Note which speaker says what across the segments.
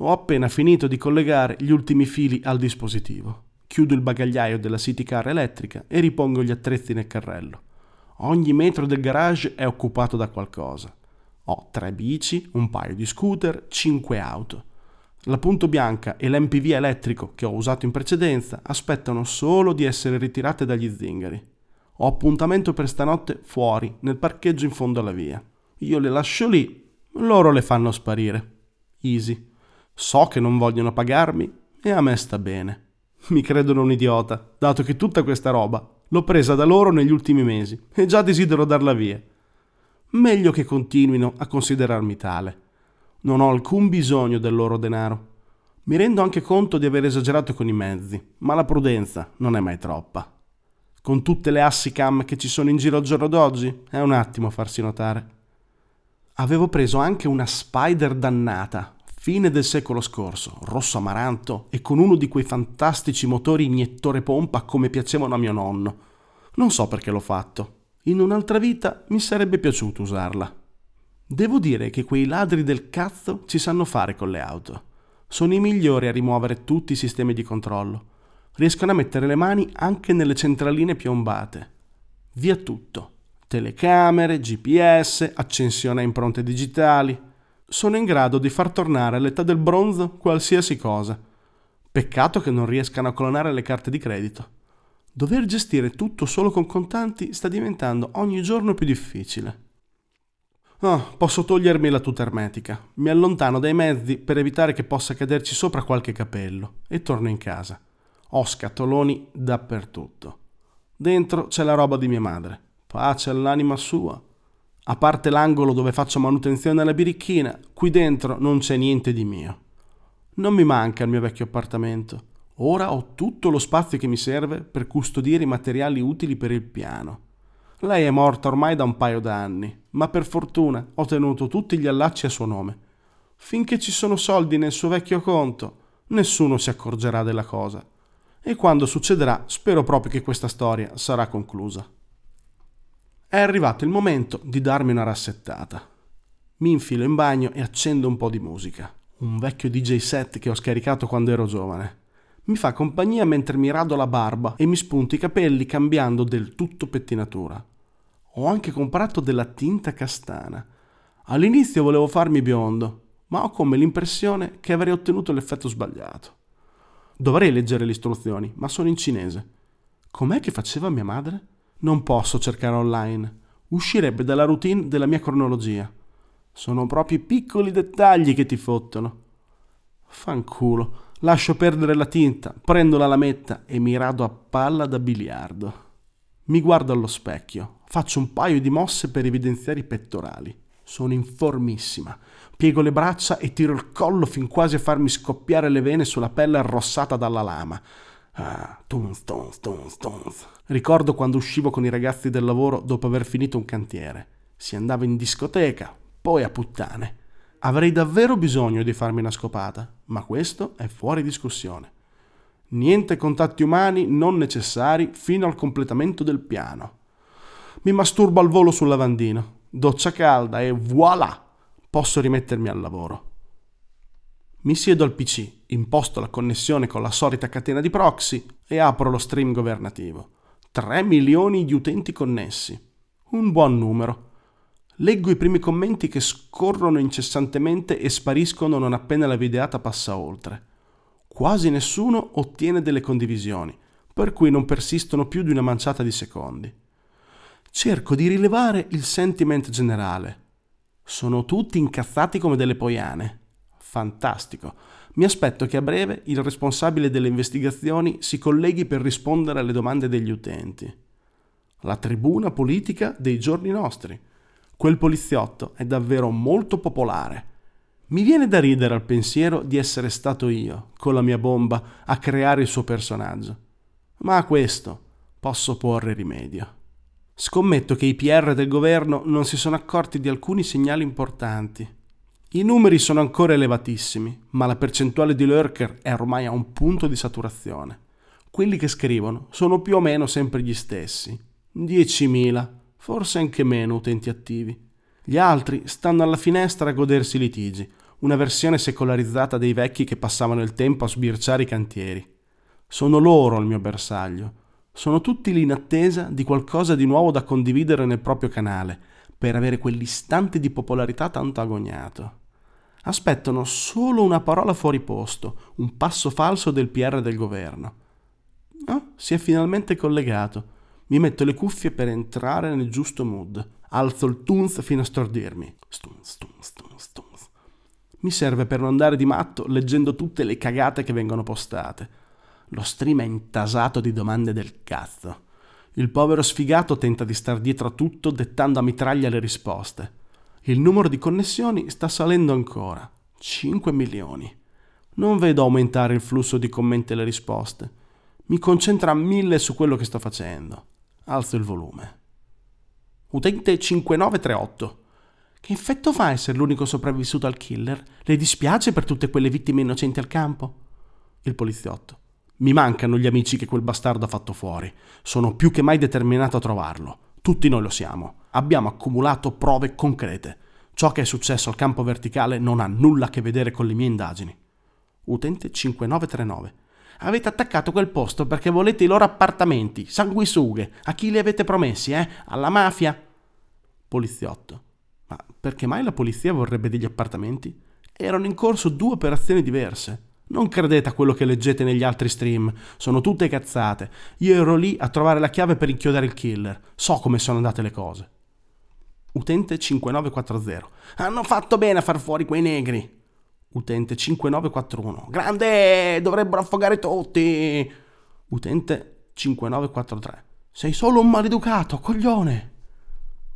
Speaker 1: Ho appena finito di collegare gli ultimi fili al dispositivo. Chiudo il bagagliaio della City Car elettrica e ripongo gli attrezzi nel carrello. Ogni metro del garage è occupato da qualcosa. Ho tre bici, un paio di scooter, cinque auto. La punto bianca e l'MPV elettrico che ho usato in precedenza aspettano solo di essere ritirate dagli zingari. Ho appuntamento per stanotte fuori, nel parcheggio in fondo alla via. Io le lascio lì, loro le fanno sparire. Easy. So che non vogliono pagarmi e a me sta bene. Mi credono un idiota, dato che tutta questa roba L'ho presa da loro negli ultimi mesi e già desidero darla via. Meglio che continuino a considerarmi tale. Non ho alcun bisogno del loro denaro. Mi rendo anche conto di aver esagerato con i mezzi, ma la prudenza non è mai troppa. Con tutte le assi cam che ci sono in giro al giorno d'oggi, è un attimo farsi notare. Avevo preso anche una spider dannata, fine del secolo scorso, rosso amaranto e con uno di quei fantastici motori iniettore pompa come piacevano a mio nonno. Non so perché l'ho fatto. In un'altra vita mi sarebbe piaciuto usarla. Devo dire che quei ladri del cazzo ci sanno fare con le auto. Sono i migliori a rimuovere tutti i sistemi di controllo. Riescono a mettere le mani anche nelle centraline piombate. Via tutto. Telecamere, GPS, accensione a impronte digitali, sono in grado di far tornare all'età del bronzo qualsiasi cosa. Peccato che non riescano a clonare le carte di credito. Dover gestire tutto solo con contanti sta diventando ogni giorno più difficile. Oh, posso togliermi la tuta ermetica. Mi allontano dai mezzi per evitare che possa caderci sopra qualche capello e torno in casa. Ho scatoloni dappertutto. Dentro c'è la roba di mia madre. Pace all'anima sua. A parte l'angolo dove faccio manutenzione alla birichina, qui dentro non c'è niente di mio. Non mi manca il mio vecchio appartamento. Ora ho tutto lo spazio che mi serve per custodire i materiali utili per il piano. Lei è morta ormai da un paio d'anni, ma per fortuna ho tenuto tutti gli allacci a suo nome. Finché ci sono soldi nel suo vecchio conto, nessuno si accorgerà della cosa. E quando succederà, spero proprio che questa storia sarà conclusa. È arrivato il momento di darmi una rassettata. Mi infilo in bagno e accendo un po' di musica. Un vecchio DJ set che ho scaricato quando ero giovane. Mi fa compagnia mentre mi rado la barba e mi spunto i capelli cambiando del tutto pettinatura. Ho anche comprato della tinta castana. All'inizio volevo farmi biondo, ma ho come l'impressione che avrei ottenuto l'effetto sbagliato. Dovrei leggere le istruzioni, ma sono in cinese. Com'è che faceva mia madre? Non posso cercare online. Uscirebbe dalla routine della mia cronologia. Sono proprio i piccoli dettagli che ti fottono. Fanculo. Lascio perdere la tinta, prendo la lametta e mi rado a palla da biliardo. Mi guardo allo specchio, faccio un paio di mosse per evidenziare i pettorali. Sono informissima. Piego le braccia e tiro il collo fin quasi a farmi scoppiare le vene sulla pelle arrossata dalla lama. Ah, tons, tons, tons, tons. Ricordo quando uscivo con i ragazzi del lavoro dopo aver finito un cantiere. Si andava in discoteca, poi a puttane. Avrei davvero bisogno di farmi una scopata, ma questo è fuori discussione. Niente contatti umani non necessari fino al completamento del piano. Mi masturbo al volo sul lavandino, doccia calda e voilà! Posso rimettermi al lavoro. Mi siedo al PC, imposto la connessione con la solita catena di proxy e apro lo stream governativo. 3 milioni di utenti connessi. Un buon numero. Leggo i primi commenti che scorrono incessantemente e spariscono non appena la videata passa oltre. Quasi nessuno ottiene delle condivisioni, per cui non persistono più di una manciata di secondi. Cerco di rilevare il sentiment generale. Sono tutti incazzati come delle poiane. Fantastico. Mi aspetto che a breve il responsabile delle investigazioni si colleghi per rispondere alle domande degli utenti. La tribuna politica dei giorni nostri. Quel poliziotto è davvero molto popolare. Mi viene da ridere al pensiero di essere stato io, con la mia bomba, a creare il suo personaggio. Ma a questo posso porre rimedio. Scommetto che i PR del governo non si sono accorti di alcuni segnali importanti i numeri sono ancora elevatissimi, ma la percentuale di lurker è ormai a un punto di saturazione. Quelli che scrivono sono più o meno sempre gli stessi, 10.000, forse anche meno utenti attivi. Gli altri stanno alla finestra a godersi i litigi, una versione secolarizzata dei vecchi che passavano il tempo a sbirciare i cantieri. Sono loro il mio bersaglio. Sono tutti lì in attesa di qualcosa di nuovo da condividere nel proprio canale, per avere quell'istante di popolarità tanto agognato. Aspettano solo una parola fuori posto, un passo falso del PR del governo. Oh, si è finalmente collegato. Mi metto le cuffie per entrare nel giusto mood. Alzo il tunz fino a stordirmi. Stunz, stunz, stunz, stunz. Mi serve per non andare di matto leggendo tutte le cagate che vengono postate. Lo stream è intasato di domande del cazzo. Il povero sfigato tenta di star dietro a tutto dettando a mitraglia le risposte. Il numero di connessioni sta salendo ancora. 5 milioni. Non vedo aumentare il flusso di commenti e le risposte. Mi concentra a mille su quello che sto facendo. Alzo il volume. Utente 5938. Che effetto fa essere l'unico sopravvissuto al killer? Le dispiace per tutte quelle vittime innocenti al campo? Il poliziotto. Mi mancano gli amici che quel bastardo ha fatto fuori. Sono più che mai determinato a trovarlo. Tutti noi lo siamo abbiamo accumulato prove concrete. Ciò che è successo al campo verticale non ha nulla a che vedere con le mie indagini. Utente 5939. Avete attaccato quel posto perché volete i loro appartamenti, sanguisughe. A chi li avete promessi, eh? Alla mafia? Poliziotto. Ma perché mai la polizia vorrebbe degli appartamenti? Erano in corso due operazioni diverse. Non credete a quello che leggete negli altri stream, sono tutte cazzate. Io ero lì a trovare la chiave per inchiodare il killer. So come sono andate le cose. Utente 5940. Hanno fatto bene a far fuori quei negri. Utente 5941. Grande, dovrebbero affogare tutti. Utente 5943. Sei solo un maleducato, coglione.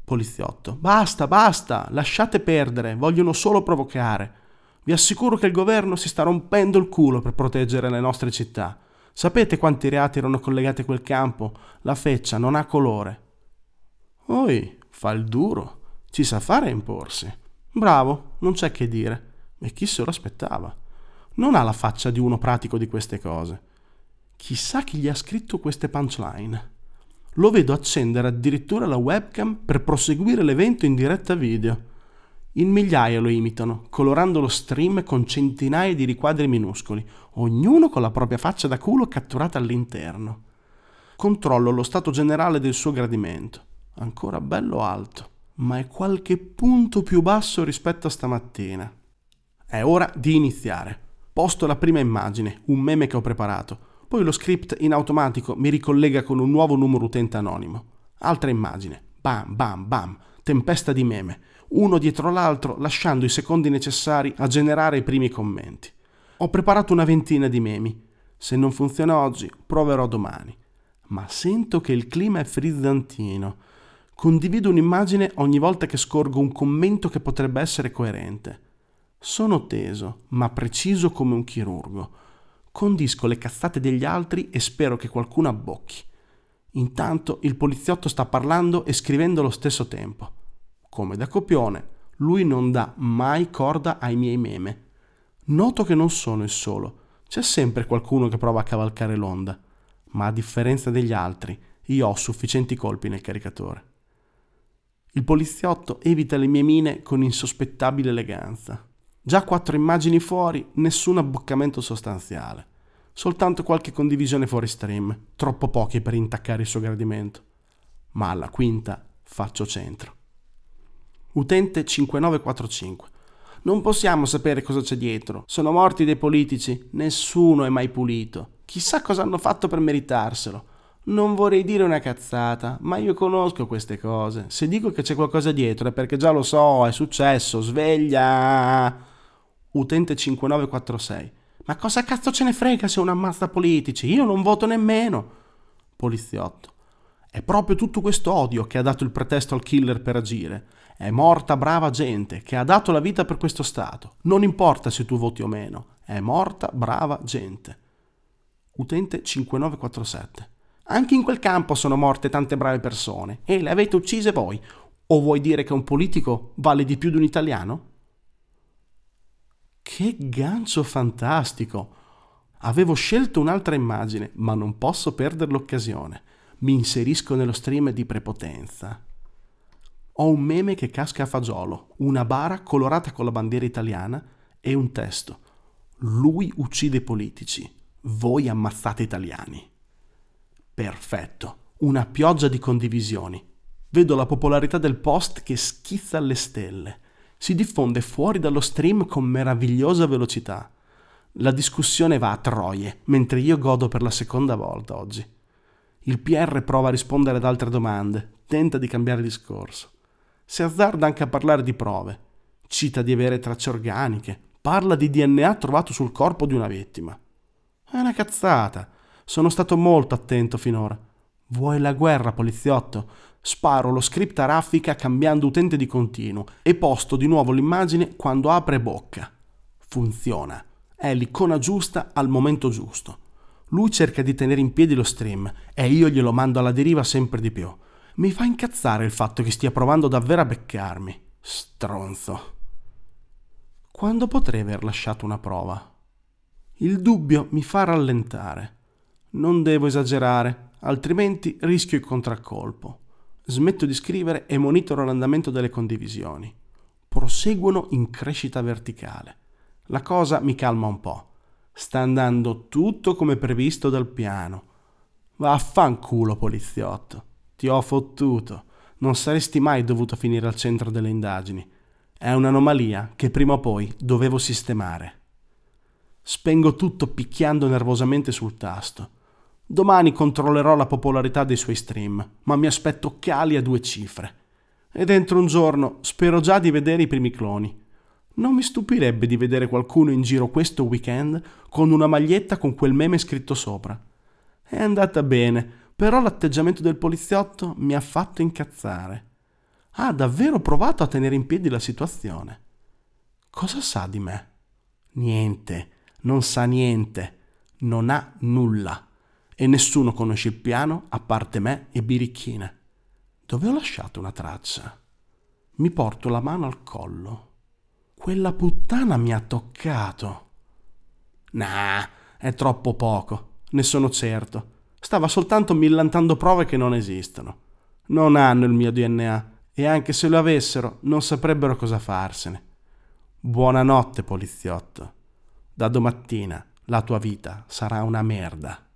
Speaker 1: Poliziotto. Basta, basta, lasciate perdere, vogliono solo provocare. Vi assicuro che il governo si sta rompendo il culo per proteggere le nostre città. Sapete quanti reati erano collegati a quel campo? La feccia non ha colore. Oi, Fa il duro, ci sa fare a imporsi. Bravo, non c'è che dire. E chi se lo aspettava? Non ha la faccia di uno pratico di queste cose. Chissà chi gli ha scritto queste punchline. Lo vedo accendere addirittura la webcam per proseguire l'evento in diretta video. In migliaia lo imitano, colorando lo stream con centinaia di riquadri minuscoli, ognuno con la propria faccia da culo catturata all'interno. Controllo lo stato generale del suo gradimento ancora bello alto, ma è qualche punto più basso rispetto a stamattina. È ora di iniziare. Posto la prima immagine, un meme che ho preparato. Poi lo script in automatico mi ricollega con un nuovo numero utente anonimo. Altra immagine. Bam, bam, bam. Tempesta di meme. Uno dietro l'altro, lasciando i secondi necessari a generare i primi commenti. Ho preparato una ventina di memi. Se non funziona oggi, proverò domani. Ma sento che il clima è frizzantino Condivido un'immagine ogni volta che scorgo un commento che potrebbe essere coerente. Sono teso, ma preciso come un chirurgo. Condisco le cazzate degli altri e spero che qualcuno abbocchi. Intanto il poliziotto sta parlando e scrivendo allo stesso tempo. Come da copione, lui non dà mai corda ai miei meme. Noto che non sono il solo, c'è sempre qualcuno che prova a cavalcare l'onda, ma a differenza degli altri, io ho sufficienti colpi nel caricatore. Il poliziotto evita le mie mine con insospettabile eleganza. Già quattro immagini fuori, nessun abboccamento sostanziale. Soltanto qualche condivisione fuori stream, troppo pochi per intaccare il suo gradimento. Ma alla quinta faccio centro. Utente 5945. Non possiamo sapere cosa c'è dietro. Sono morti dei politici, nessuno è mai pulito. Chissà cosa hanno fatto per meritarselo. Non vorrei dire una cazzata, ma io conosco queste cose. Se dico che c'è qualcosa dietro è perché già lo so, è successo, sveglia. Utente 5946. Ma cosa cazzo ce ne frega se uno ammazza politici? Io non voto nemmeno. Poliziotto. È proprio tutto questo odio che ha dato il pretesto al killer per agire. È morta brava gente che ha dato la vita per questo Stato. Non importa se tu voti o meno. È morta brava gente. Utente 5947. Anche in quel campo sono morte tante brave persone e le avete uccise voi. O vuoi dire che un politico vale di più di un italiano? Che gancio fantastico! Avevo scelto un'altra immagine, ma non posso perdere l'occasione. Mi inserisco nello stream di prepotenza. Ho un meme che casca a fagiolo, una bara colorata con la bandiera italiana e un testo. Lui uccide politici, voi ammazzate italiani. Perfetto, una pioggia di condivisioni. Vedo la popolarità del post che schizza alle stelle. Si diffonde fuori dallo stream con meravigliosa velocità. La discussione va a troie, mentre io godo per la seconda volta oggi. Il PR prova a rispondere ad altre domande, tenta di cambiare discorso. Si azzarda anche a parlare di prove. Cita di avere tracce organiche, parla di DNA trovato sul corpo di una vittima. È una cazzata. Sono stato molto attento finora. Vuoi la guerra, poliziotto? Sparo lo script a raffica cambiando utente di continuo e posto di nuovo l'immagine quando apre bocca. Funziona. È l'icona giusta al momento giusto. Lui cerca di tenere in piedi lo stream e io glielo mando alla deriva sempre di più. Mi fa incazzare il fatto che stia provando davvero a beccarmi. Stronzo. Quando potrei aver lasciato una prova? Il dubbio mi fa rallentare. Non devo esagerare, altrimenti rischio il contraccolpo. Smetto di scrivere e monitoro l'andamento delle condivisioni. Proseguono in crescita verticale. La cosa mi calma un po'. Sta andando tutto come previsto dal piano. Vaffanculo, poliziotto. Ti ho fottuto. Non saresti mai dovuto finire al centro delle indagini. È un'anomalia che prima o poi dovevo sistemare. Spengo tutto picchiando nervosamente sul tasto. Domani controllerò la popolarità dei suoi stream, ma mi aspetto cali a due cifre. E dentro un giorno spero già di vedere i primi cloni. Non mi stupirebbe di vedere qualcuno in giro questo weekend con una maglietta con quel meme scritto sopra. È andata bene, però l'atteggiamento del poliziotto mi ha fatto incazzare. Ha davvero provato a tenere in piedi la situazione. Cosa sa di me? Niente, non sa niente, non ha nulla. E nessuno conosce il piano a parte me e Birichina. Dove ho lasciato una traccia? Mi porto la mano al collo. Quella puttana mi ha toccato. Nah, è troppo poco, ne sono certo. Stava soltanto millantando prove che non esistono. Non hanno il mio DNA e anche se lo avessero non saprebbero cosa farsene. Buonanotte, poliziotto. Da domattina la tua vita sarà una merda.